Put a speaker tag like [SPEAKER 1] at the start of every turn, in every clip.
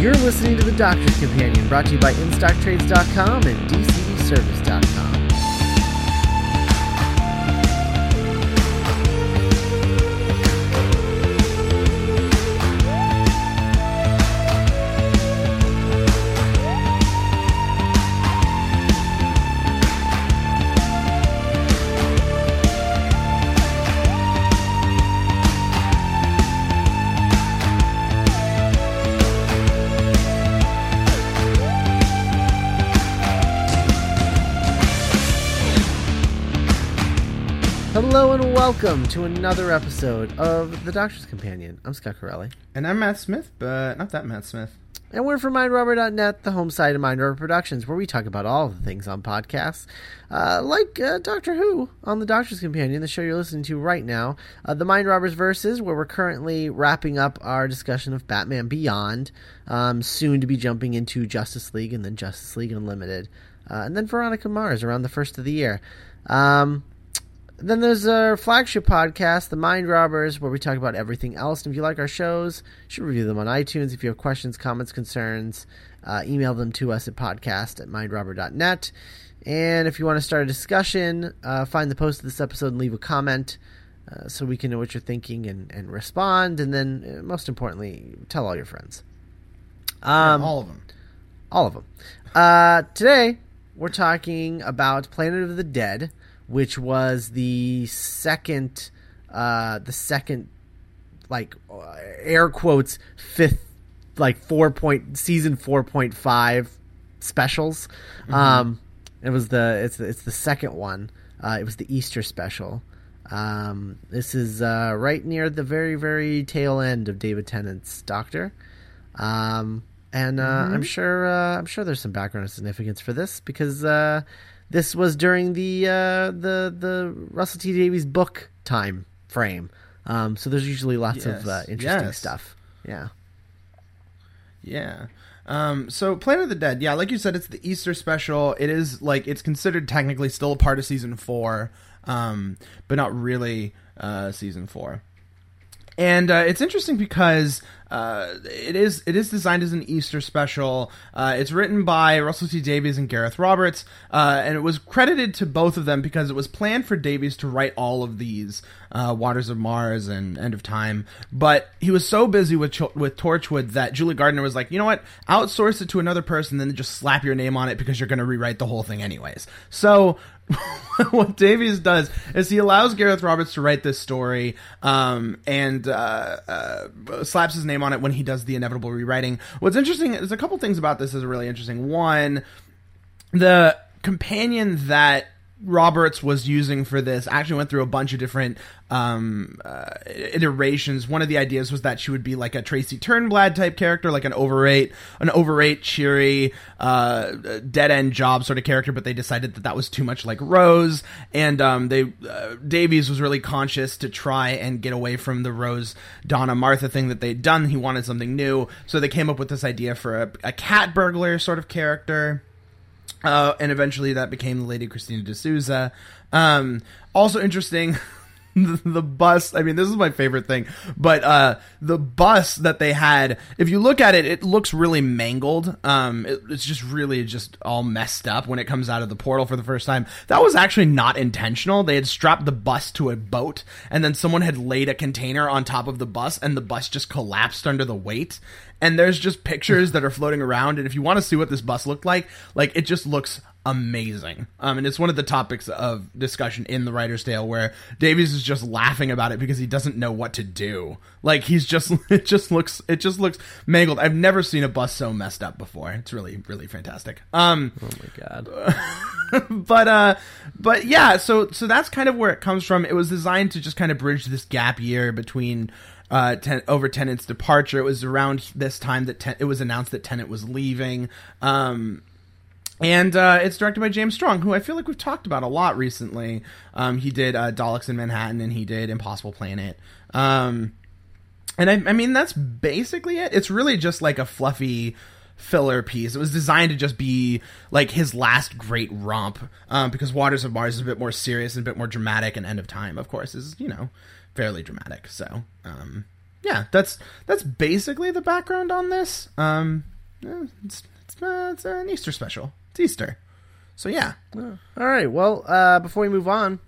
[SPEAKER 1] You're listening to The Doctor's Companion, brought to you by InStockTrades.com and DCBService.com. Hello and welcome to another episode of The Doctor's Companion. I'm Scott Corelli.
[SPEAKER 2] And I'm Matt Smith, but not that Matt Smith.
[SPEAKER 1] And we're from MindRubber.net, the home site of MindRubber Productions, where we talk about all the things on podcasts, uh, like uh, Doctor Who on The Doctor's Companion, the show you're listening to right now, uh, the Mind Robbers Verses, where we're currently wrapping up our discussion of Batman Beyond, um, soon to be jumping into Justice League and then Justice League Unlimited, uh, and then Veronica Mars around the first of the year. Um, then there's our flagship podcast, The Mind Robbers, where we talk about everything else. And if you like our shows, you should review them on iTunes. If you have questions, comments, concerns, uh, email them to us at podcast at mindrubber.net. And if you want to start a discussion, uh, find the post of this episode and leave a comment uh, so we can know what you're thinking and, and respond. And then, uh, most importantly, tell all your friends.
[SPEAKER 2] Um, yeah, all of them.
[SPEAKER 1] All of them. Uh, today, we're talking about Planet of the Dead which was the second, uh, the second, like uh, air quotes fifth, like four point season four point five specials. Mm-hmm. Um, it was the it's the, it's the second one. Uh, it was the Easter special. Um, this is uh, right near the very very tail end of David Tennant's Doctor. Um, and uh, mm-hmm. I'm sure uh, I'm sure there's some background significance for this because uh, this was during the uh, the the Russell T Davies book time frame. Um, so there's usually lots yes. of uh, interesting yes. stuff. Yeah.
[SPEAKER 2] Yeah. Um, so Planet of the Dead, yeah, like you said, it's the Easter special. It is like it's considered technically still a part of season four, um, but not really uh, season four and uh, it's interesting because uh, it is it is designed as an Easter special. Uh, it's written by Russell T Davies and Gareth Roberts, uh, and it was credited to both of them because it was planned for Davies to write all of these uh, Waters of Mars and End of Time, but he was so busy with Ch- with Torchwood that Julie Gardner was like, you know what, outsource it to another person, then just slap your name on it because you're going to rewrite the whole thing anyways. So what Davies does is he allows Gareth Roberts to write this story um, and uh, slaps his name on it when he does the inevitable rewriting. What's interesting is a couple things about this is really interesting. One, the companion that Roberts was using for this actually went through a bunch of different um, uh, iterations. One of the ideas was that she would be like a Tracy Turnblad type character, like an overweight, an overrate, cheery, uh, dead end job sort of character. But they decided that that was too much like Rose, and um, they uh, Davies was really conscious to try and get away from the Rose Donna Martha thing that they'd done. He wanted something new, so they came up with this idea for a, a cat burglar sort of character. Uh, and eventually that became the Lady Christina de Souza. Um, also interesting. the, bus i mean this is my favorite thing but uh the bus that they had if you look at it it looks really mangled. Um it, it's just really just all messed up when it comes out of the portal for the first time. That was actually not intentional. They had strapped the bus to a boat and then someone had laid a container on top of the bus and the bus just collapsed under the weight. And there's just pictures that are floating around and if you want to see what this bus looked like like it just looks amazing. Um and it's one of the topics of discussion in the writer's tale where davies is just laughing about it because he doesn't know what to do. Like he's just it just looks it just looks mangled. I've never seen a bus so messed up before. It's really really fantastic. Um
[SPEAKER 1] oh my god.
[SPEAKER 2] but uh but yeah so so that's kind of where it comes from. It was designed to just kind of bridge this gap year between uh, ten, over Tennant's departure. It was around this time that Ten- it was announced that Tenant was leaving. Um, and uh, it's directed by James Strong, who I feel like we've talked about a lot recently. Um, he did uh, Daleks in Manhattan, and he did Impossible Planet. Um, and I, I mean, that's basically it. It's really just like a fluffy filler piece. It was designed to just be like his last great romp, um, because Waters of Mars is a bit more serious and a bit more dramatic, and End of Time, of course, is you know fairly dramatic. So, um, yeah, that's that's basically the background on this. Um, it's it's, uh, it's an Easter special. It's Easter, so yeah.
[SPEAKER 1] All right. Well, uh, before we move on,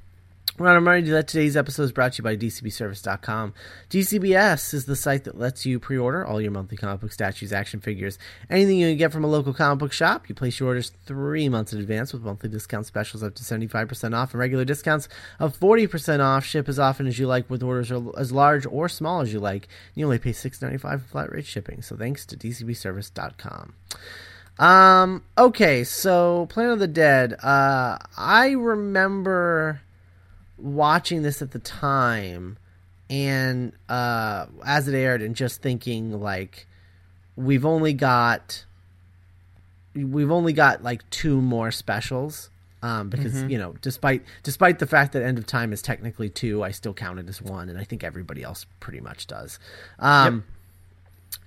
[SPEAKER 1] I want to remind you that today's episode is brought to you by DCBService.com. DCBS is the site that lets you pre-order all your monthly comic book statues, action figures, anything you can get from a local comic book shop. You place your orders three months in advance with monthly discount specials up to 75% off and regular discounts of 40% off. Ship as often as you like with orders as large or small as you like. You only pay $6.95 for flat rate shipping. So thanks to DCBService.com. Um, okay, so Planet of the Dead. Uh, I remember watching this at the time and uh, as it aired and just thinking like we've only got we've only got like two more specials um, because mm-hmm. you know despite despite the fact that end of time is technically two i still count it as one and i think everybody else pretty much does um.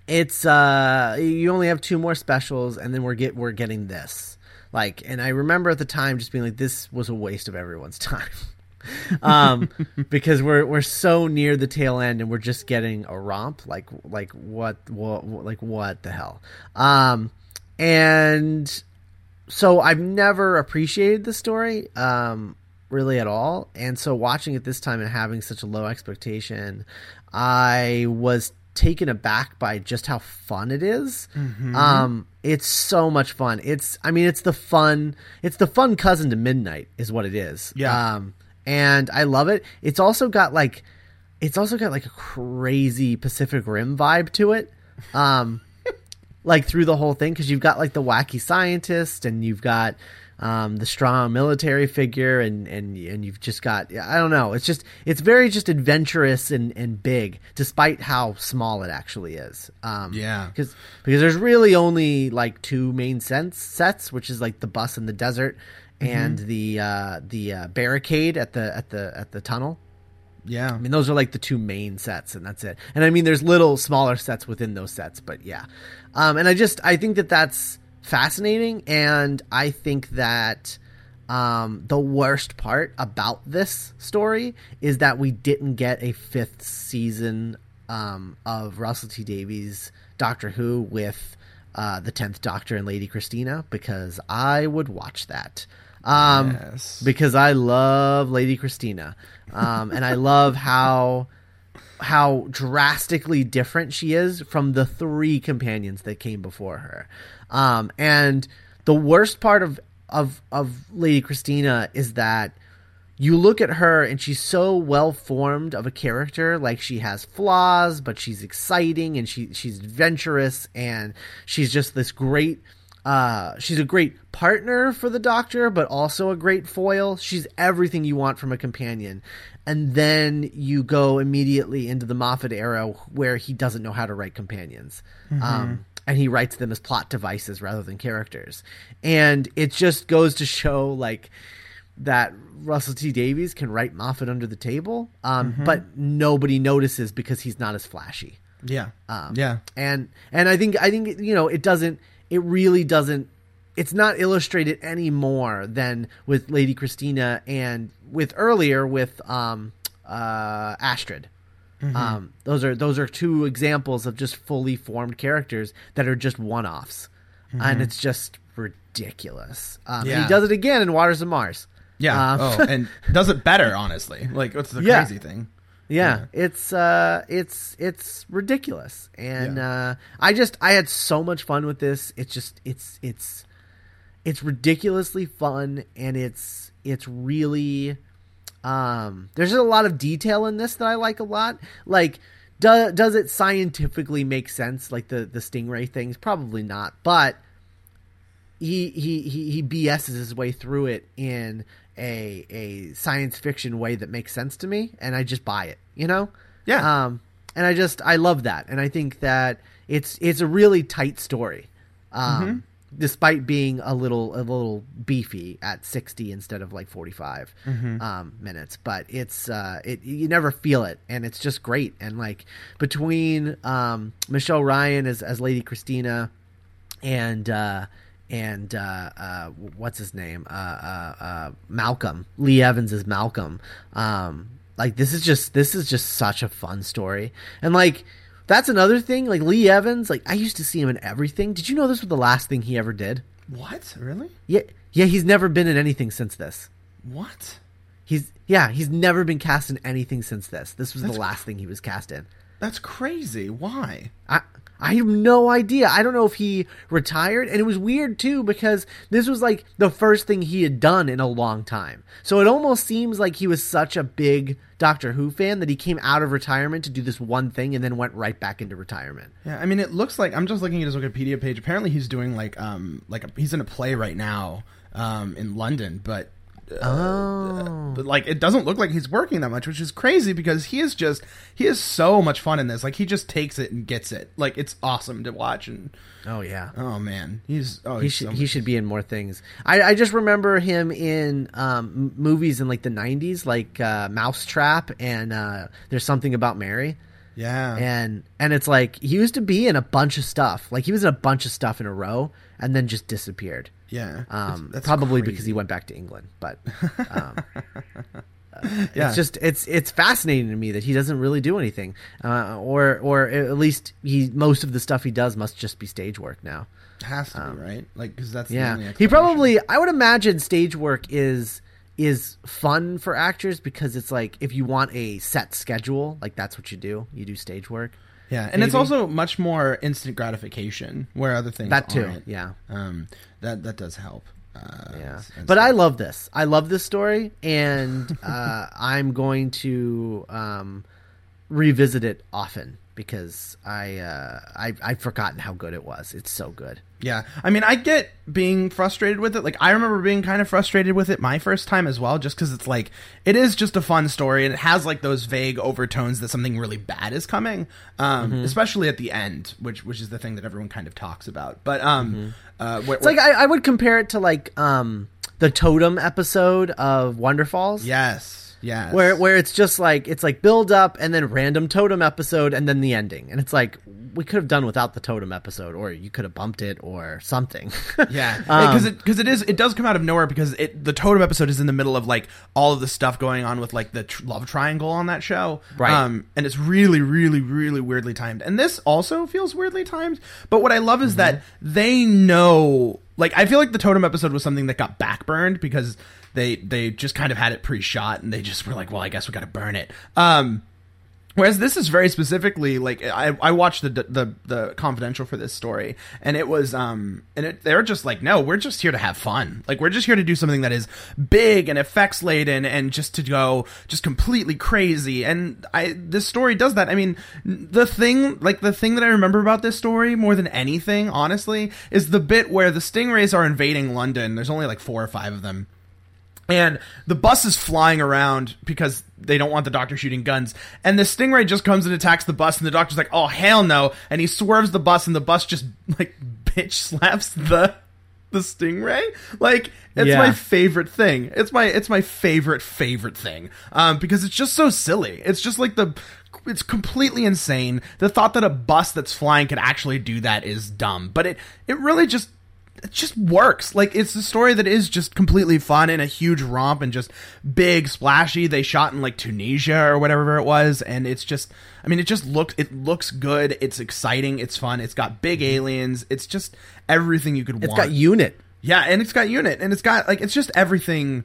[SPEAKER 1] It's uh you only have two more specials and then we're get we're getting this like and i remember at the time just being like this was a waste of everyone's time um, because we're we're so near the tail end and we're just getting a romp. Like like what what like what the hell? Um, and so I've never appreciated the story um, really at all. And so watching it this time and having such a low expectation, I was taken aback by just how fun it is. Mm-hmm. Um, it's so much fun. It's, I mean, it's the fun, it's the fun cousin to Midnight, is what it is.
[SPEAKER 2] Yeah.
[SPEAKER 1] Um, and I love it. It's also got like it's also got like a crazy Pacific Rim vibe to it. Um like through the whole thing cuz you've got like the wacky scientist and you've got um, the strong military figure and, and and you've just got I don't know it's just it's very just adventurous and, and big despite how small it actually is um,
[SPEAKER 2] yeah
[SPEAKER 1] because because there's really only like two main sets sets which is like the bus in the desert and mm-hmm. the uh, the uh, barricade at the at the at the tunnel.
[SPEAKER 2] Yeah,
[SPEAKER 1] I mean those are like the two main sets, and that's it. And I mean there's little smaller sets within those sets, but yeah. Um, and I just I think that that's fascinating, and I think that um, the worst part about this story is that we didn't get a fifth season um, of Russell T Davies Doctor Who with uh, the Tenth Doctor and Lady Christina because I would watch that. Um, yes. Because I love Lady Christina, um, and I love how how drastically different she is from the three companions that came before her. Um, and the worst part of of of Lady Christina is that you look at her and she's so well formed of a character like she has flaws but she's exciting and she she's adventurous and she's just this great uh, she's a great partner for the Doctor, but also a great foil. She's everything you want from a companion. And then you go immediately into the Moffat era where he doesn't know how to write companions. Mm-hmm. Um, and he writes them as plot devices rather than characters. And it just goes to show, like, that Russell T Davies can write Moffat under the table, um, mm-hmm. but nobody notices because he's not as flashy.
[SPEAKER 2] Yeah,
[SPEAKER 1] um,
[SPEAKER 2] yeah,
[SPEAKER 1] and and I think I think you know it doesn't it really doesn't it's not illustrated any more than with Lady Christina and with earlier with um, uh, Astrid. Mm-hmm. Um, those are those are two examples of just fully formed characters that are just one offs, mm-hmm. and it's just ridiculous. Um, yeah. he does it again in Waters of Mars.
[SPEAKER 2] Yeah. Um, oh, and does it better, honestly. Like, what's the yeah. crazy thing?
[SPEAKER 1] Yeah, yeah, it's uh it's it's ridiculous. And uh I just I had so much fun with this. It's just it's it's it's ridiculously fun and it's it's really um there's a lot of detail in this that I like a lot. Like does does it scientifically make sense like the the stingray things? Probably not, but he he he, he BS's his way through it in a a science fiction way that makes sense to me, and I just buy it. You know?
[SPEAKER 2] Yeah.
[SPEAKER 1] Um, and I just I love that, and I think that it's it's a really tight story, um, mm-hmm. Despite being a little a little beefy at sixty instead of like forty five mm-hmm. um, minutes. But it's uh, it you never feel it, and it's just great. And like between um, Michelle Ryan as as Lady Christina and uh, and uh, uh, what's his name? Uh, uh, uh, Malcolm. Lee Evans is Malcolm. Um, like this is just this is just such a fun story, and like That's another thing. Like Lee Evans, like I used to see him in everything. Did you know this was the last thing he ever did?
[SPEAKER 2] What? Really?
[SPEAKER 1] Yeah, yeah. He's never been in anything since this.
[SPEAKER 2] What?
[SPEAKER 1] He's yeah. He's never been cast in anything since this. This was
[SPEAKER 2] That's
[SPEAKER 1] the last thing he was cast in.
[SPEAKER 2] That's crazy. Why?
[SPEAKER 1] I I have no idea. I don't know if he retired, and it was weird too because this was like the first thing he had done in a long time. So it almost seems like he was such a big Doctor Who fan that he came out of retirement to do this one thing and then went right back into retirement.
[SPEAKER 2] Yeah, I mean, it looks like I'm just looking at his Wikipedia page. Apparently, he's doing like um like a, he's in a play right now um in London, but
[SPEAKER 1] Oh,
[SPEAKER 2] but like it doesn't look like he's working that much, which is crazy because he is just he is so much fun in this. Like he just takes it and gets it. Like it's awesome to watch and
[SPEAKER 1] oh yeah.
[SPEAKER 2] oh man, he's oh
[SPEAKER 1] He
[SPEAKER 2] he's
[SPEAKER 1] should
[SPEAKER 2] so
[SPEAKER 1] he should be in more things. I, I just remember him in um, movies in like the '90s, like uh, Mousetrap and uh, There's Something About Mary.
[SPEAKER 2] yeah
[SPEAKER 1] and and it's like he used to be in a bunch of stuff like he was in a bunch of stuff in a row and then just disappeared
[SPEAKER 2] yeah
[SPEAKER 1] um
[SPEAKER 2] That's
[SPEAKER 1] probably
[SPEAKER 2] crazy.
[SPEAKER 1] because he went back to england but um
[SPEAKER 2] Yeah.
[SPEAKER 1] it's just it's it's fascinating to me that he doesn't really do anything uh or or at least he most of the stuff he does must just be stage work now.
[SPEAKER 2] Has to be right? Like because that's the
[SPEAKER 1] yeah.
[SPEAKER 2] only
[SPEAKER 1] he probably i would imagine stage work is is fun for actors because it's like if you want a set schedule like that's what you do. You do stage work
[SPEAKER 2] yeah and it's also much more instant gratification where other things
[SPEAKER 1] that too
[SPEAKER 2] aren't.
[SPEAKER 1] yeah.
[SPEAKER 2] Um that that does help. Uh,
[SPEAKER 1] Yeah, but I love this. I love this story, and uh, I'm going to um, revisit it often because I, uh, I I've forgotten how good it was. It's so good.
[SPEAKER 2] Yeah, I mean, I get being frustrated with it. Like, I remember being kind of frustrated with it my first time as well, just because it's like it is just a fun story and it has like those vague overtones that something really bad is coming, um,
[SPEAKER 1] Mm-hmm.
[SPEAKER 2] especially at the end, which which is the thing that everyone kind of talks about. But um, uh, wh-
[SPEAKER 1] Mm-hmm. It's like I, I would compare it to like um, the Totem episode of Wonderfalls.
[SPEAKER 2] yes, yes,
[SPEAKER 1] Where, where it's just like it's like build up and then random totem episode and then the ending and it's like we could have done without the totem episode or you could have bumped it or something
[SPEAKER 2] Yeah,
[SPEAKER 1] Um,
[SPEAKER 2] because it because it is it does come out of nowhere because it the totem episode is in the middle of like all of the stuff going on with like the tr- love triangle on that show,
[SPEAKER 1] Right.
[SPEAKER 2] Um, and it's really, really, really weirdly timed. And this also feels weirdly timed. But what I love is that they know. Like, I feel like the totem episode was something that got backburned because they they just kind of had it pre-shot and they just were like, well, I guess we got to burn it. Um, Whereas this is very specifically like I, I watched the, the the confidential for this story and it was um and it, they're just like no we're just here to have fun. Like we're just here to do something that is big and effects laden and just to go just completely crazy. And I this story does that. I mean the thing like the thing that I remember about this story more than anything honestly is the bit where the stingrays are invading London. There's only like four or five of them. And the bus is flying around because they don't want the doctor shooting guns. And the stingray just comes and attacks the bus, and the doctor's like, "Oh hell no!" And he swerves the bus, and the bus just like bitch slaps the the stingray. Like it's
[SPEAKER 1] Yeah.
[SPEAKER 2] my favorite thing. It's my it's my favorite favorite thing. Um, because it's just so silly. It's just like the it's completely insane. The thought that a bus that's flying could actually do that is dumb, but it it really just it just works. Like it's a story that is just completely fun and a huge romp and just big splashy. They shot in like Tunisia or whatever it was, and it's just I mean it just looks it looks good. It's exciting. It's fun. It's got big mm-hmm. aliens. It's just everything you could
[SPEAKER 1] it's
[SPEAKER 2] want.
[SPEAKER 1] It's got UNIT
[SPEAKER 2] Yeah, and it's got UNIT, and it's got like it's just everything.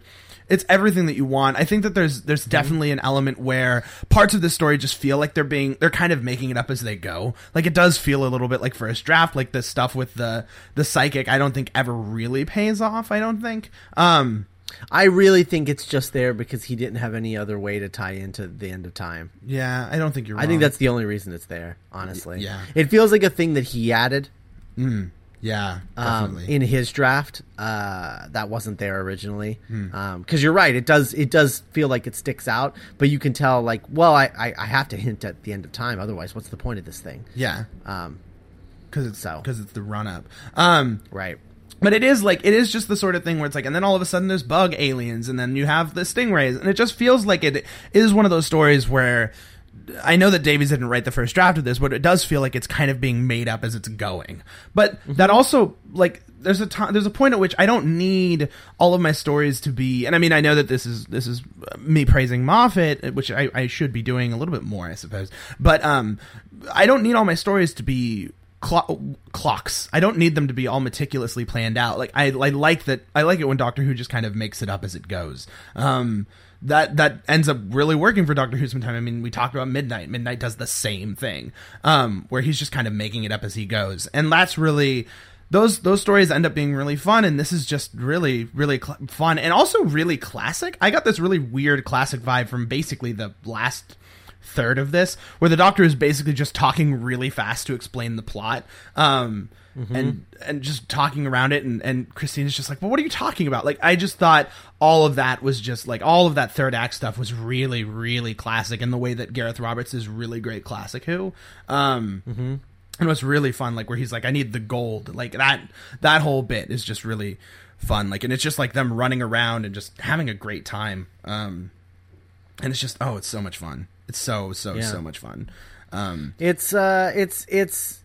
[SPEAKER 2] It's everything that you want. I think that there's there's definitely an element where parts of the story just feel like they're being they're kind of making it up as they go. Like it does feel a little bit like first draft, like the stuff with the the psychic. I don't think ever really pays off. I don't think. Um,
[SPEAKER 1] I really think it's just there because he didn't have any other way to tie into the end of time.
[SPEAKER 2] yeah, I don't think you're.
[SPEAKER 1] I think that's the only reason it's there, honestly.
[SPEAKER 2] yeah.
[SPEAKER 1] It feels like a thing that he added
[SPEAKER 2] yeah,
[SPEAKER 1] um, in his draft uh, that wasn't there originally.
[SPEAKER 2] Hmm.
[SPEAKER 1] Because you're right, it does it does feel like it sticks out, but you can tell like, well, I, I, I have to hint at the end of time, otherwise, what's the point of this thing?
[SPEAKER 2] yeah,
[SPEAKER 1] Um,
[SPEAKER 2] because it's
[SPEAKER 1] so.
[SPEAKER 2] because it's the run up. Um,
[SPEAKER 1] right.
[SPEAKER 2] But it is like it is just the sort of thing where it's like, and then all of a sudden there's bug aliens, and then you have the stingrays, and it just feels like it is one of those stories where I know that Davies didn't write the first draft of this, but it does feel like it's kind of being made up as it's going. But that also like there's a time there's a point at which I don't need all of my stories to be and I mean I know that this is this is me praising Moffat, which I, I should be doing a little bit more, I suppose. But um I don't need all my stories to be clo- clocks. I don't need them to be all meticulously planned out. Like I, I like that. I like it when Doctor Who just kind of makes it up as it goes. Um, that that ends up really working for Doctor Who sometimes. I mean, we talked about Midnight. Midnight does the same thing, um, where he's just kind of making it up as he goes, and that's really those those stories end up being really fun. And this is just really really cl- fun and also really classic. I got this really weird classic vibe from basically the last third of this, where the Doctor is basically just talking really fast to explain the plot. Um,
[SPEAKER 1] Mm-hmm.
[SPEAKER 2] and and just talking around it and and Christina's just like well what are you talking about like I just thought all of that was just like all of that third act stuff was really really classic in the way that Gareth Roberts is really great classic Who um
[SPEAKER 1] Mm-hmm.
[SPEAKER 2] and what's really fun like where he's like I need the gold like that that whole bit is just really fun like and it's just like them running around and just having a great time um and it's just oh it's so much fun it's so so
[SPEAKER 1] Yeah.
[SPEAKER 2] so much fun um
[SPEAKER 1] It's uh, it's it's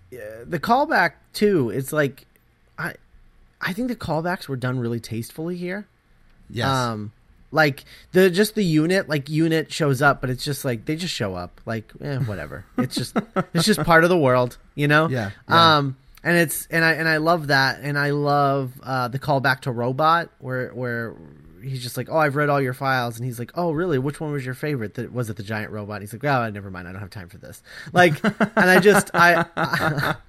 [SPEAKER 1] the callback too. It's like I, I think the callbacks were done really tastefully here.
[SPEAKER 2] yes
[SPEAKER 1] Um, like the just the UNIT, like UNIT shows up, but it's just like they just show up, like eh, whatever. it's just it's just part of the world, you know.
[SPEAKER 2] Yeah, yeah.
[SPEAKER 1] Um, and it's and I and I love that, and I love uh, the callback to Robot, where where he's just like, oh, I've read all your files, and he's like, oh, really? Which one was your favorite? That was it the giant robot? he's like, oh, never mind, I don't have time for this. Like, and I just I.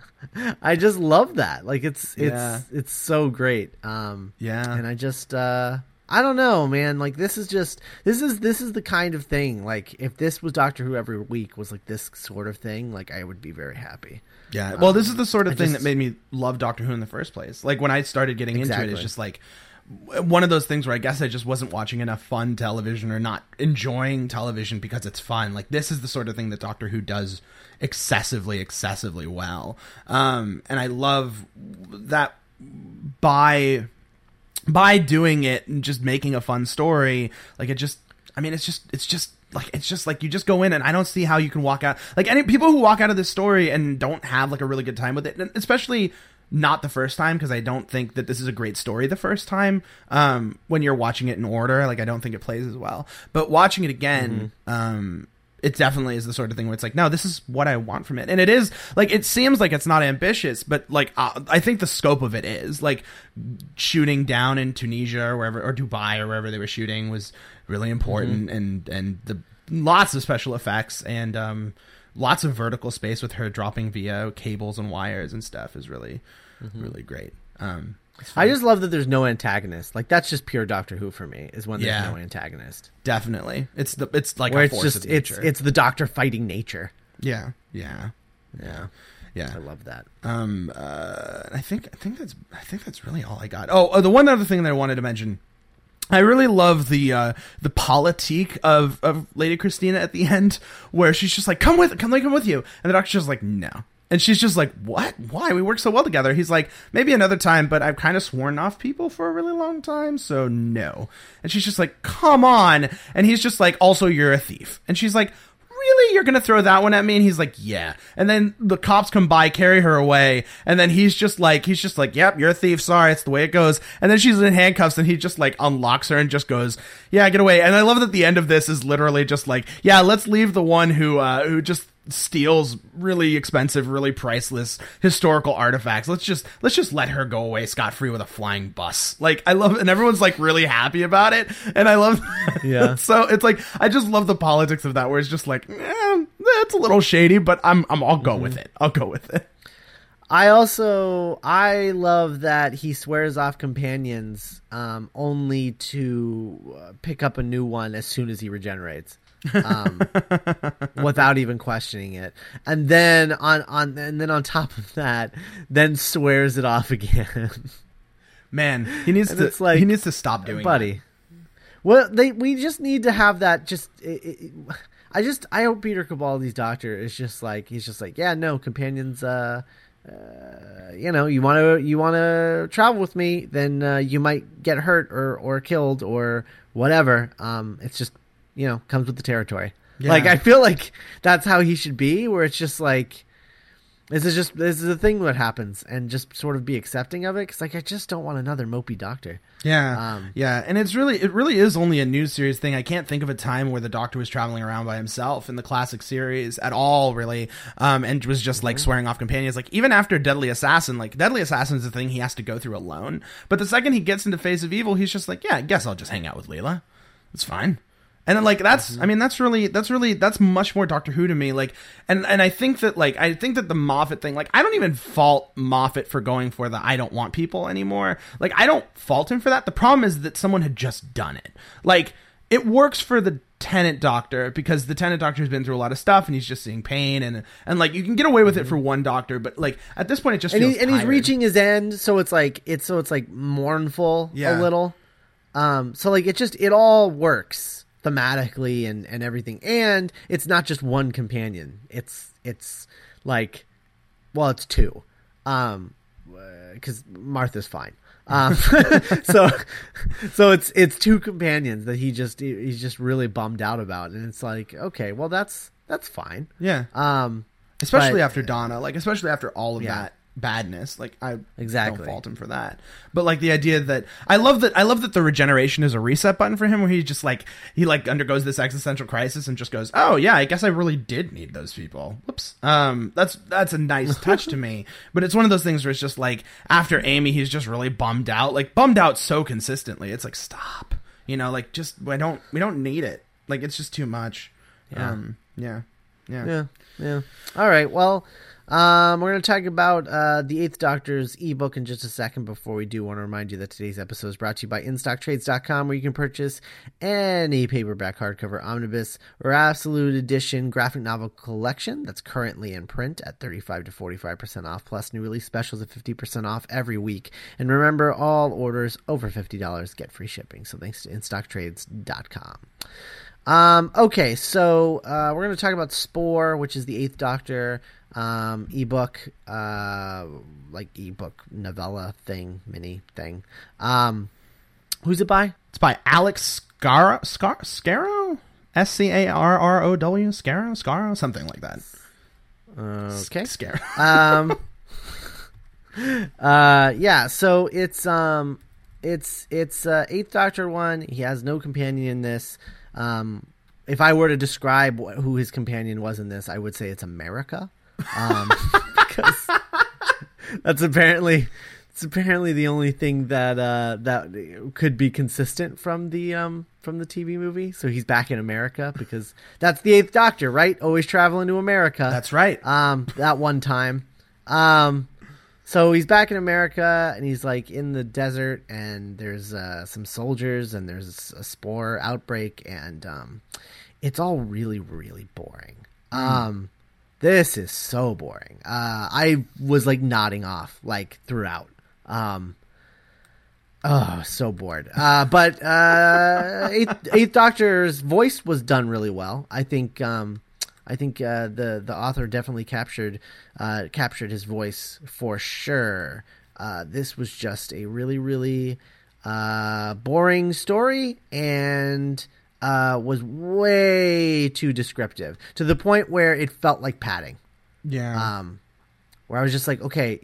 [SPEAKER 1] I just love that. Like it's it's
[SPEAKER 2] Yeah.
[SPEAKER 1] it's so great. Um
[SPEAKER 2] Yeah.
[SPEAKER 1] and I just uh I don't know, man. Like this is just this is this is the kind of thing. Like if this was Doctor Who every week was like this sort of thing, like I would be very happy.
[SPEAKER 2] Yeah. Well, this is the sort of
[SPEAKER 1] I
[SPEAKER 2] thing
[SPEAKER 1] just-
[SPEAKER 2] that made me love Doctor Who in the first place. Like when I started getting into it, it's just like one of those things where I guess I just wasn't watching enough fun television or not enjoying television because it's fun. Like this is the sort of thing that Doctor Who does excessively, excessively well. Um, and I love that by by doing it and just making a fun story, like it just I mean it's just it's just like it's just like you just go in and I don't see how you can walk out like any people who walk out of this story and don't have like a really good time with it, especially not the first time because I don't think that this is a great story the first time. Um, when you're watching it in order, like I don't think it plays as well. But watching it again, um, it definitely is the sort of thing where it's like, no, this is what I want from it, and it is like it seems like it's not ambitious, but like uh, I think the scope of it is like shooting down in Tunisia or wherever or Dubai or wherever they were shooting was really important, and and the lots of special effects and um, lots of vertical space with her dropping via cables and wires and stuff is really really great. Um,
[SPEAKER 1] I just love that there's no antagonist. Like that's just pure Doctor Who for me. Is when there's
[SPEAKER 2] Yeah.
[SPEAKER 1] no antagonist.
[SPEAKER 2] definitely it's the it's like
[SPEAKER 1] Where
[SPEAKER 2] a
[SPEAKER 1] it's
[SPEAKER 2] force
[SPEAKER 1] just it's it's the Doctor fighting nature.
[SPEAKER 2] yeah yeah
[SPEAKER 1] Yeah,
[SPEAKER 2] yeah
[SPEAKER 1] I love that.
[SPEAKER 2] Um, uh, I think I think that's I think that's really all I got. Oh, uh, the one other thing that I wanted to mention. I really love the uh, the politique of, of Lady Christina at the end, where she's just like, "Come with, come, come with you," and the doctor's just like, "No," and she's just like, "What? Why? We work so well together." He's like, "Maybe another time, but I've kind of sworn off people for a really long time, so no." And she's just like, "Come on," and he's just like, "Also, you're a thief," and she's like, really you're gonna throw that one at me? And he's like yeah. And then the cops come by carry her away and then he's just like he's just like yep you're a thief sorry it's the way it goes. And then she's in handcuffs and he just like unlocks her and just goes yeah get away. And i love that the end of this is literally just like yeah let's leave the one who uh who just steals really expensive really priceless historical artifacts let's just let's just let her go away scot-free with a flying bus like i love and everyone's like really happy about it and i love
[SPEAKER 1] Yeah.
[SPEAKER 2] so it's like I just love the politics of that, where it's just like, eh, that's a little shady, but I'm, I'm, I'll go with it. I'll go with it.
[SPEAKER 1] I also I love that he swears off companions um, only to uh, pick up a new one as soon as he regenerates, um, without even questioning it. And then on on and then on top of that, then swears it off again,
[SPEAKER 2] Man, he needs
[SPEAKER 1] And
[SPEAKER 2] to.
[SPEAKER 1] like,
[SPEAKER 2] he needs to stop doing,
[SPEAKER 1] buddy. Well, they we just need to have that. Just it, it, I just I hope Peter Capaldi's doctor is just like he's just like yeah no companions. uh uh, you know, you want to you want to travel with me, then uh, you might get hurt or or killed or whatever. Um, it's just you know comes with the territory.
[SPEAKER 2] Yeah.
[SPEAKER 1] Like I feel like that's how he should be. Where it's just like this is just this is a thing that happens, and just sort of be accepting of it. Because like I just don't want another mopey doctor.
[SPEAKER 2] Yeah,
[SPEAKER 1] Um,
[SPEAKER 2] yeah, and it's really, it really is only a news series thing. I can't think of a time where the Doctor was traveling around by himself in the classic series at all, really, um, and was just like swearing off companions. Like even after Deadly Assassin, like Deadly Assassin is a thing he has to go through alone. But the second he gets into Face of Evil, he's just like, yeah, I guess I'll just hang out with Leela. It's fine. And then like that's I mean that's really that's really that's much more Doctor Who to me like and and I think that like I think that the Moffat thing like I don't even fault Moffat for going for the I don't want people anymore. Like I don't fault him for that. The problem is that someone had just done it. Like it works for the Tennant Doctor because the Tennant Doctor has been through a lot of stuff and he's just seeing pain and and like you can get away with it for one Doctor but like at this point it just
[SPEAKER 1] and,
[SPEAKER 2] feels
[SPEAKER 1] he, and he's reaching his end so it's like it's so it's like mournful
[SPEAKER 2] Yeah.
[SPEAKER 1] a little. Um so like it just it all works thematically and and everything. And it's not just one companion. It's it's like well it's two. Um because martha's fine. Um so so it's it's two companions that he just he- he's just really bummed out about. And it's like okay well that's that's fine.
[SPEAKER 2] Yeah.
[SPEAKER 1] Um
[SPEAKER 2] especially
[SPEAKER 1] But-
[SPEAKER 2] after Donna, like especially after all of
[SPEAKER 1] Yeah.
[SPEAKER 2] that badness. Like I
[SPEAKER 1] Exactly.
[SPEAKER 2] don't fault him for that. But like the idea that I love that I love that the regeneration is a reset button for him, where he just like he like undergoes this existential crisis and just goes, oh yeah, I guess I really did need those people. Whoops. Um, that's that's a nice touch to me. But it's one of those things where it's just like after Amy, he's just really bummed out, like bummed out so consistently. It's like stop, you know, like just I don't we don't need it. Like it's just too much.
[SPEAKER 1] Yeah.
[SPEAKER 2] Um, yeah. Yeah.
[SPEAKER 1] Yeah, yeah. All right. Well, um, we're going to talk about uh, the Eighth Doctor's ebook in just a second. Before we do, want to remind you that today's episode is brought to you by InStockTrades.com, where you can purchase any paperback, hardcover, omnibus, or absolute edition graphic novel collection that's currently in print at 35 to 45% off, plus new release specials at 50% off every week. And remember, all orders over $50 get free shipping. So thanks to InStockTrades.com. Um, okay, so uh, we're going to talk about Spore, which is the Eighth Doctor um, ebook, uh, like ebook novella thing, mini thing. Um, who's it by?
[SPEAKER 2] It's by Alex Scar Scar Scarrow? S C A R R O W Scarrow Scarrow something like that.
[SPEAKER 1] Okay.
[SPEAKER 2] Scarrow.
[SPEAKER 1] um, uh, yeah. So it's um, it's it's uh, Eighth Doctor one. He has no companion in this. Um, if I were to describe wh- who his companion was in this, I would say it's America. Um, because that's apparently it's apparently the only thing that uh, that could be consistent from the um, from the TV movie. So he's back in America because that's the Eighth Doctor, right? Always traveling to America.
[SPEAKER 2] That's right.
[SPEAKER 1] Um, that one time. Um, so he's back in America and he's like in the desert and there's uh, some soldiers and there's a spore outbreak and um, it's all really really boring. Um, this is so boring. Uh, I was like nodding off like throughout. Um, oh, so bored. Uh, but uh, Eighth, Eighth Doctor's voice was done really well. I think. Um, I think uh, the the author definitely captured uh, captured his voice for sure. Uh, this was just a really really uh, boring story and uh, was way too descriptive to the point where it felt like padding.
[SPEAKER 2] yeah.
[SPEAKER 1] Um, where I was just like, okay,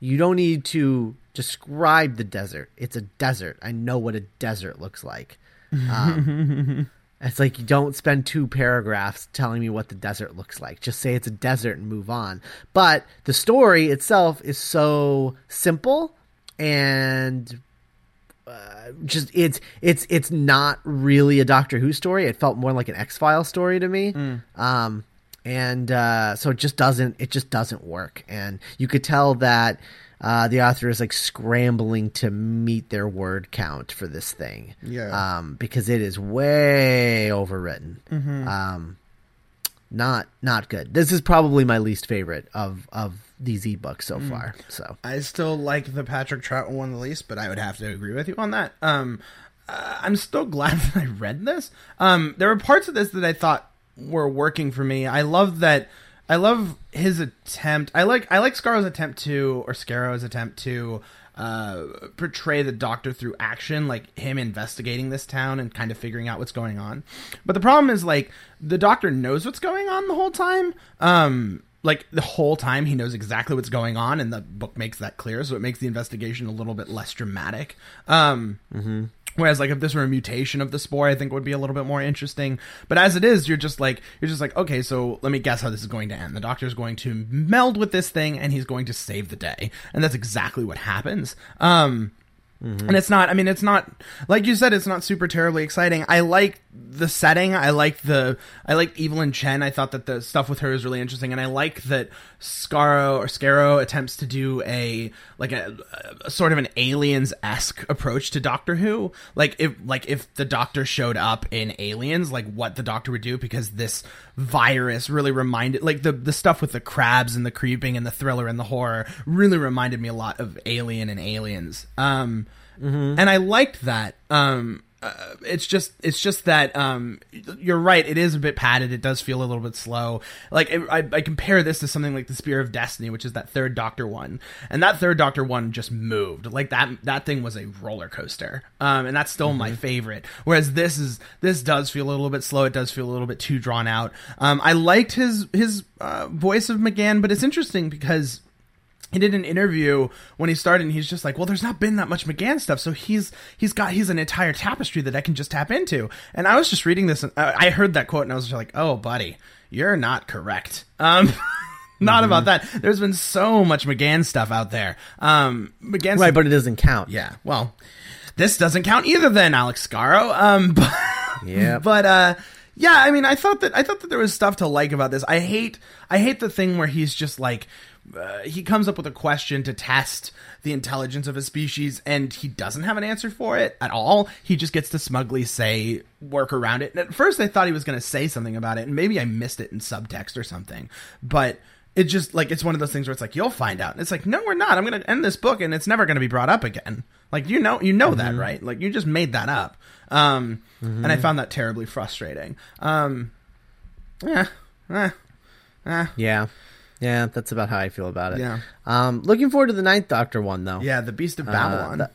[SPEAKER 1] you don't need to describe the desert. It's a desert. I know what a desert looks like. Um, it's like you don't spend two paragraphs telling me what the desert looks like. Just say it's a desert and move on. But the story itself is so simple and uh, just it's it's it's not really a Doctor Who story. It felt more like an X File story to me. Um, and uh, so it just doesn't it just doesn't work. And you could tell that uh, the author is like scrambling to meet their word count for this thing.
[SPEAKER 2] Yeah.
[SPEAKER 1] Um, because it is way overwritten. Um, not not good. This is probably my least favorite of of these ebooks so far. So
[SPEAKER 2] I still like the Patrick Trout one the least, but I would have to agree with you on that. Um, uh, I'm still glad that I read this. Um, there were parts of this that I thought were working for me. I love that. I love his attempt. I like I like Scarrow's attempt to, or Scarrow's attempt to, uh, portray the Doctor through action, like him investigating this town and kind of figuring out what's going on. But the problem is like the Doctor knows what's going on the whole time. Um, like the whole time he knows exactly what's going on and the book makes that clear so it makes the investigation a little bit less dramatic um whereas like if this were a mutation of the spore i think it would be a little bit more interesting. But as it is you're just like you're just like okay so let me guess how this is going to end. The doctor's going to meld with this thing and he's going to save the day. And that's exactly what happens. Um and it's not i mean it's not like you said it's not super terribly exciting. I like the setting. I like the i like evelyn chen. I thought that the stuff with her is really interesting. And i like that Scarrow or Scarrow attempts to do a like a, a sort of an aliens-esque approach to doctor who like if like if the doctor showed up in aliens like what the doctor would do because this virus really reminded like the the stuff with the crabs and the creeping and the thriller and the horror really reminded me a lot of alien and aliens um and I liked that. Um, uh, it's just it's just that um, you're right. It is a bit padded. It does feel a little bit slow. Like I, I compare this to something like the Spear of Destiny, which is that third Doctor one, and that third Doctor one just moved. Like that that thing was a roller coaster, um, and that's still my favorite. Whereas this is this does feel a little bit slow. It does feel a little bit too drawn out. Um, I liked his his uh, voice of McGann, but it's interesting because he did an interview when he started and he's just like well there's not been that much mcgann stuff so he's he's got he's an entire tapestry that i can just tap into. And i was just reading this and i heard that quote and i was just like oh buddy you're not correct. Um not about that. There's been so much mcgann stuff out there. Um mcgann
[SPEAKER 1] Right, but it doesn't count.
[SPEAKER 2] yeah well this doesn't count either then alex Scarrow um but
[SPEAKER 1] Yeah.
[SPEAKER 2] but uh yeah i mean i thought that i thought that there was stuff to like about this. I hate i hate the thing where he's just like uh, he comes up with a question to test the intelligence of a species and he doesn't have an answer for it at all. He just gets to smugly say work around it. And at first i thought he was going to say something about it and maybe i missed it in subtext or something. But it just like it's one of those things where it's like you'll find out. And it's like no we're not. I'm going to end this book and it's never going to be brought up again. Like you know you know that right? Like you just made that up. Um and i found that terribly frustrating. Um yeah eh, eh.
[SPEAKER 1] Yeah. Yeah, that's about how I feel about it.
[SPEAKER 2] Yeah.
[SPEAKER 1] Um, looking forward to the Ninth Doctor one, though.
[SPEAKER 2] yeah the beast of
[SPEAKER 1] Uh,
[SPEAKER 2] babylon
[SPEAKER 1] that-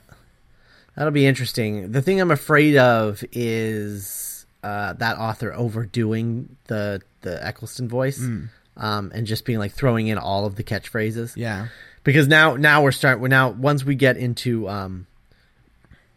[SPEAKER 1] that'll be interesting. The thing I'm afraid of is uh, that author overdoing the the Eccleston voice,
[SPEAKER 2] Mm.
[SPEAKER 1] um, and just being like throwing in all of the catchphrases.
[SPEAKER 2] yeah
[SPEAKER 1] because now now we're starting. We're now once we get into um,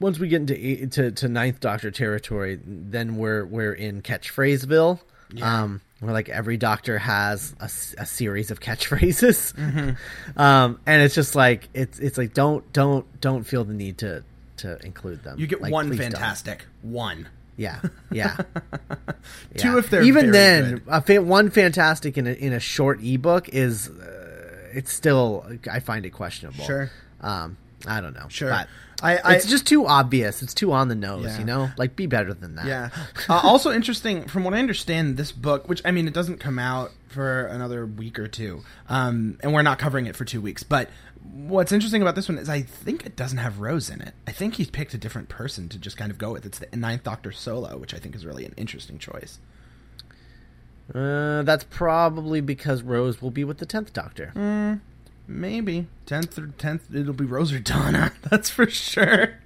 [SPEAKER 1] once we get into to, to Ninth Doctor territory, then we're we're in catchphraseville. Um, where like every doctor has a series of catchphrases,
[SPEAKER 2] Mm-hmm.
[SPEAKER 1] um, and it's just like it's it's like don't don't don't feel the need to to include them.
[SPEAKER 2] you get
[SPEAKER 1] Like,
[SPEAKER 2] one
[SPEAKER 1] please don't.
[SPEAKER 2] fantastic one
[SPEAKER 1] Yeah, yeah.
[SPEAKER 2] Two
[SPEAKER 1] Yeah.
[SPEAKER 2] if they're
[SPEAKER 1] even then, a fa- one fantastic in a in a short ebook is uh, it's still I find it questionable.
[SPEAKER 2] Sure.
[SPEAKER 1] Um, I don't know.
[SPEAKER 2] Sure.
[SPEAKER 1] But
[SPEAKER 2] I- I-
[SPEAKER 1] it's just too obvious. It's too on the nose.
[SPEAKER 2] Yeah.
[SPEAKER 1] You know, like be better than that.
[SPEAKER 2] Yeah. Uh, also interesting, from what I understand, this book, which I mean, it doesn't come out for another week or two, um, and we're not covering it for two weeks. But what's interesting about this one is I think it doesn't have Rose in it. I think he's picked a different person to just kind of go with. It's the Ninth Doctor solo, which I think is really an interesting choice.
[SPEAKER 1] Uh, that's probably because Rose will be with the tenth Doctor.
[SPEAKER 2] Mm. Maybe tenth or tenth, it'll be Rose or Donna. That's for sure.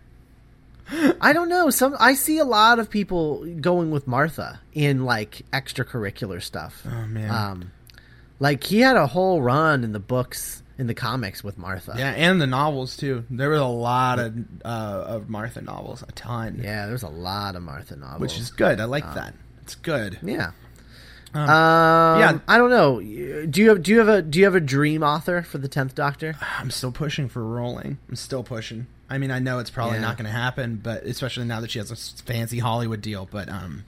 [SPEAKER 1] I don't know. Some I see a lot of people going with Martha in like extracurricular stuff.
[SPEAKER 2] Oh man.
[SPEAKER 1] Um, like he had a whole run in the books in the comics with Martha.
[SPEAKER 2] yeah, and the novels too. There was a lot of uh, of Martha novels, a ton.
[SPEAKER 1] Yeah, there's a lot of Martha novels.
[SPEAKER 2] which is good. I like that. It's good.
[SPEAKER 1] yeah.
[SPEAKER 2] Um,
[SPEAKER 1] Um,
[SPEAKER 2] yeah.
[SPEAKER 1] I don't know. Do you have do you have a do you have a dream author for the tenth Doctor?
[SPEAKER 2] I'm still pushing for Rowling. I'm still pushing. I mean, I know it's probably
[SPEAKER 1] Yeah.
[SPEAKER 2] not going to happen, but especially now that she has a fancy Hollywood deal. But um,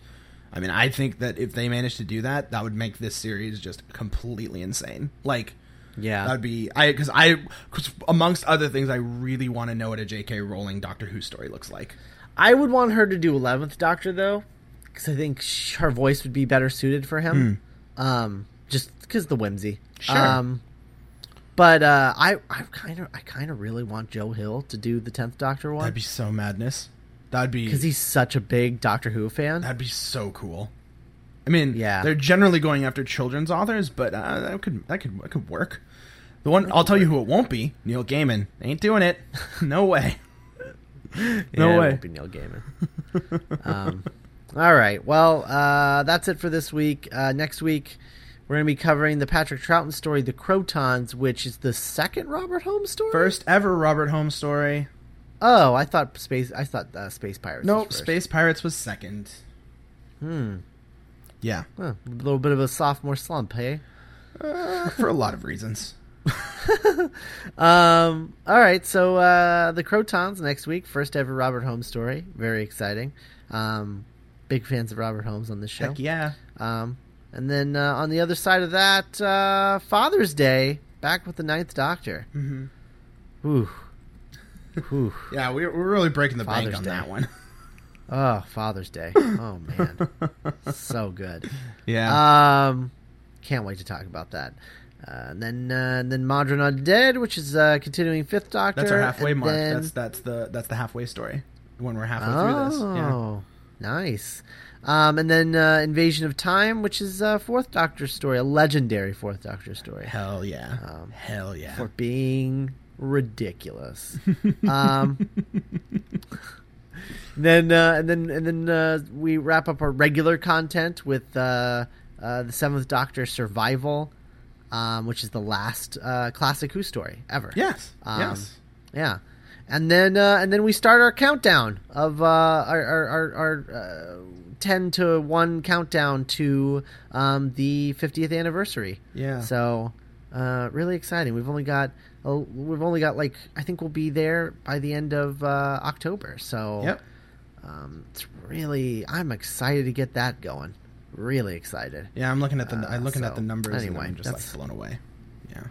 [SPEAKER 2] I mean, I think that if they manage to do that, that would make this series just completely insane. Like,
[SPEAKER 1] Yeah,
[SPEAKER 2] that'd be I because I cause amongst other things, I really want to know what a J.K. Rowling Doctor Who story looks like.
[SPEAKER 1] I would want her to do eleventh Doctor though, because I think sh- her voice would be better suited for him. Um, just because the whimsy.
[SPEAKER 2] Sure.
[SPEAKER 1] Um, but uh, I I kind of I kind of really want Joe Hill to do the tenth Doctor one
[SPEAKER 2] That'd be so madness. That'd be
[SPEAKER 1] because he's such a big Doctor Who fan.
[SPEAKER 2] That'd be so cool. I mean,
[SPEAKER 1] Yeah.
[SPEAKER 2] they're generally going after children's authors, but uh, that could that could that could work. The one I'll tell you who it won't be. Neil Gaiman ain't doing it. No way.
[SPEAKER 1] Yeah,
[SPEAKER 2] No
[SPEAKER 1] it
[SPEAKER 2] way.
[SPEAKER 1] won't be Neil Gaiman. um, all right. Well, uh, that's it for this week. Uh, next week, we're going to be covering the Patrick Troughton story, The Krotons, which is the second Robert Holmes story.
[SPEAKER 2] First ever Robert Holmes story.
[SPEAKER 1] Oh, I thought space. I thought uh, Space Pirates.
[SPEAKER 2] No,
[SPEAKER 1] was first.
[SPEAKER 2] Space Pirates was second.
[SPEAKER 1] Hmm.
[SPEAKER 2] Yeah,
[SPEAKER 1] Huh, a little bit of a sophomore slump, hey.
[SPEAKER 2] uh, for a lot of reasons.
[SPEAKER 1] Um. All right. So uh, the Krotons next week, first ever Robert Holmes story. Very exciting. Um, big fans of Robert Holmes on the show.
[SPEAKER 2] Heck yeah.
[SPEAKER 1] Um, and then uh, on the other side of that, uh, Father's Day, back with the Ninth Doctor.
[SPEAKER 2] hmm
[SPEAKER 1] Ooh. Ooh.
[SPEAKER 2] Yeah, we're, we're really breaking the bank
[SPEAKER 1] Father's
[SPEAKER 2] on
[SPEAKER 1] Day.
[SPEAKER 2] that one.
[SPEAKER 1] Oh, Father's Day. Oh man, so good.
[SPEAKER 2] yeah.
[SPEAKER 1] Um, can't wait to talk about that. Uh, and then, uh, and then Mawdryn Undead, which is uh, continuing Fifth Doctor.
[SPEAKER 2] that's our halfway
[SPEAKER 1] and
[SPEAKER 2] mark.
[SPEAKER 1] then-
[SPEAKER 2] That's that's the that's the halfway story. When we're halfway through this. Yeah.
[SPEAKER 1] Nice. Um, and then uh, Invasion of Time, which is a Fourth Doctor story, a legendary Fourth Doctor story.
[SPEAKER 2] Hell yeah.
[SPEAKER 1] Um,
[SPEAKER 2] Hell yeah.
[SPEAKER 1] for being ridiculous. um, then uh, and then and then uh, we wrap up our regular content with uh, uh, the Seventh Doctor Survival, um, which is the last uh, classic Who story ever.
[SPEAKER 2] yes.
[SPEAKER 1] Um,
[SPEAKER 2] yes.
[SPEAKER 1] Yeah, and then uh, and then we start our countdown of uh, our our, our, our uh, ten to one countdown to um, the fiftieth anniversary.
[SPEAKER 2] Yeah.
[SPEAKER 1] So uh, really exciting. We've only got oh, we've only got like I think we'll be there by the end of uh, October. So
[SPEAKER 2] Yep.
[SPEAKER 1] um, it's really I'm excited to get that going. Really excited.
[SPEAKER 2] Yeah, I'm looking at the
[SPEAKER 1] Uh,
[SPEAKER 2] I'm looking at the numbers
[SPEAKER 1] anyway,
[SPEAKER 2] and I'm just like blown away. Yeah.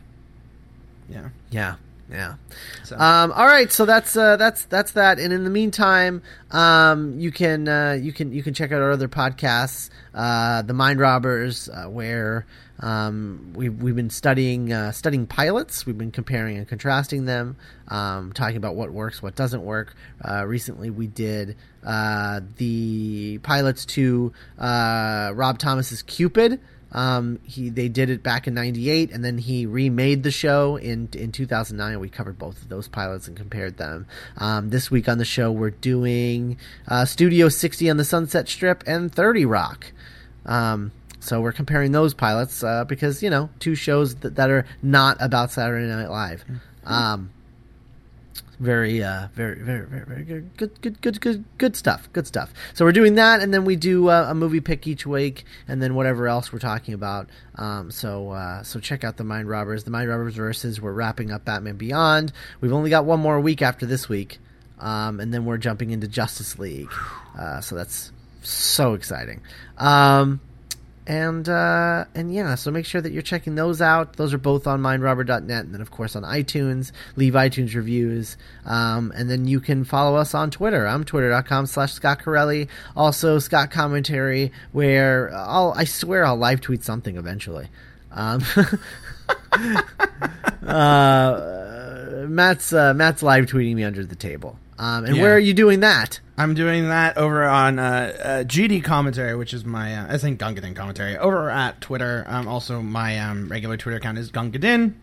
[SPEAKER 2] Yeah.
[SPEAKER 1] Yeah. Yeah.
[SPEAKER 2] So
[SPEAKER 1] Um, all right, so that's uh, that's that's that. And in the meantime, um, you can uh, you can you can check out our other podcasts, uh, the Mind Robbers, uh, where um, we we've been studying uh, studying pilots. We've been comparing and contrasting them, um, talking about what works, what doesn't work. Uh, recently, we did uh, the pilots to uh, Rob Thomas's Cupid. Um, he they did it back in '98, and then he remade the show in in 2009. We covered both of those pilots and compared them. Um, this week on the show, we're doing uh, Studio 60 on the Sunset Strip and 30 Rock. Um, so we're comparing those pilots uh, because you know two shows that, that are not about Saturday Night Live. Um, very, uh, very, very, very, very good, good, good, good, good, good stuff. Good stuff. So we're doing that, and then we do uh, a movie pick each week, and then whatever else we're talking about. Um, so, uh, so check out the Mind Robbers. The Mind Robbers versus. We're wrapping up Batman Beyond. We've only got one more week after this week, um, and then we're jumping into Justice League. Uh, so that's so exciting. Um, and uh, and yeah, so make sure that you're checking those out. Those are both on mindrubber.net, and then of course on iTunes. Leave iTunes reviews, um, and then you can follow us on Twitter. I'm twitter.com slash Scott Corelli. Also Scott Commentary, where I'll I swear I'll live tweet something eventually. Um, uh, Matt's uh, Matt's live tweeting me under the table. Um, and
[SPEAKER 2] Yeah.
[SPEAKER 1] where are you doing that?
[SPEAKER 2] I'm doing that over on uh, uh, GD commentary, which is my uh, I think Gungadin commentary over at Twitter. Um, also, my um, regular Twitter account is Gungadin.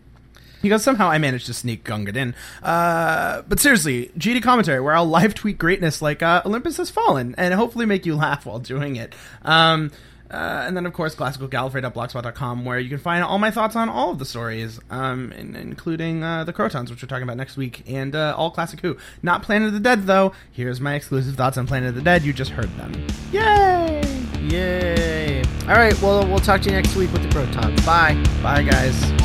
[SPEAKER 2] Because somehow I managed to sneak Gungadin. Uh, but seriously, GD commentary, where I'll live tweet greatness like uh, Olympus has fallen, and hopefully make you laugh while doing it. Um, uh, and then, of course, classicalgallifrey.blogspot.com, where you can find all my thoughts on all of the stories, um, in, including uh, the Krotons, which we're talking about next week, and uh, all Classic Who. Not Planet of the Dead, though. Here's my exclusive thoughts on Planet of the Dead. You just heard them. Yay!
[SPEAKER 1] Yay! All right, well, we'll talk to you next week with the Krotons. Bye.
[SPEAKER 2] Bye, guys.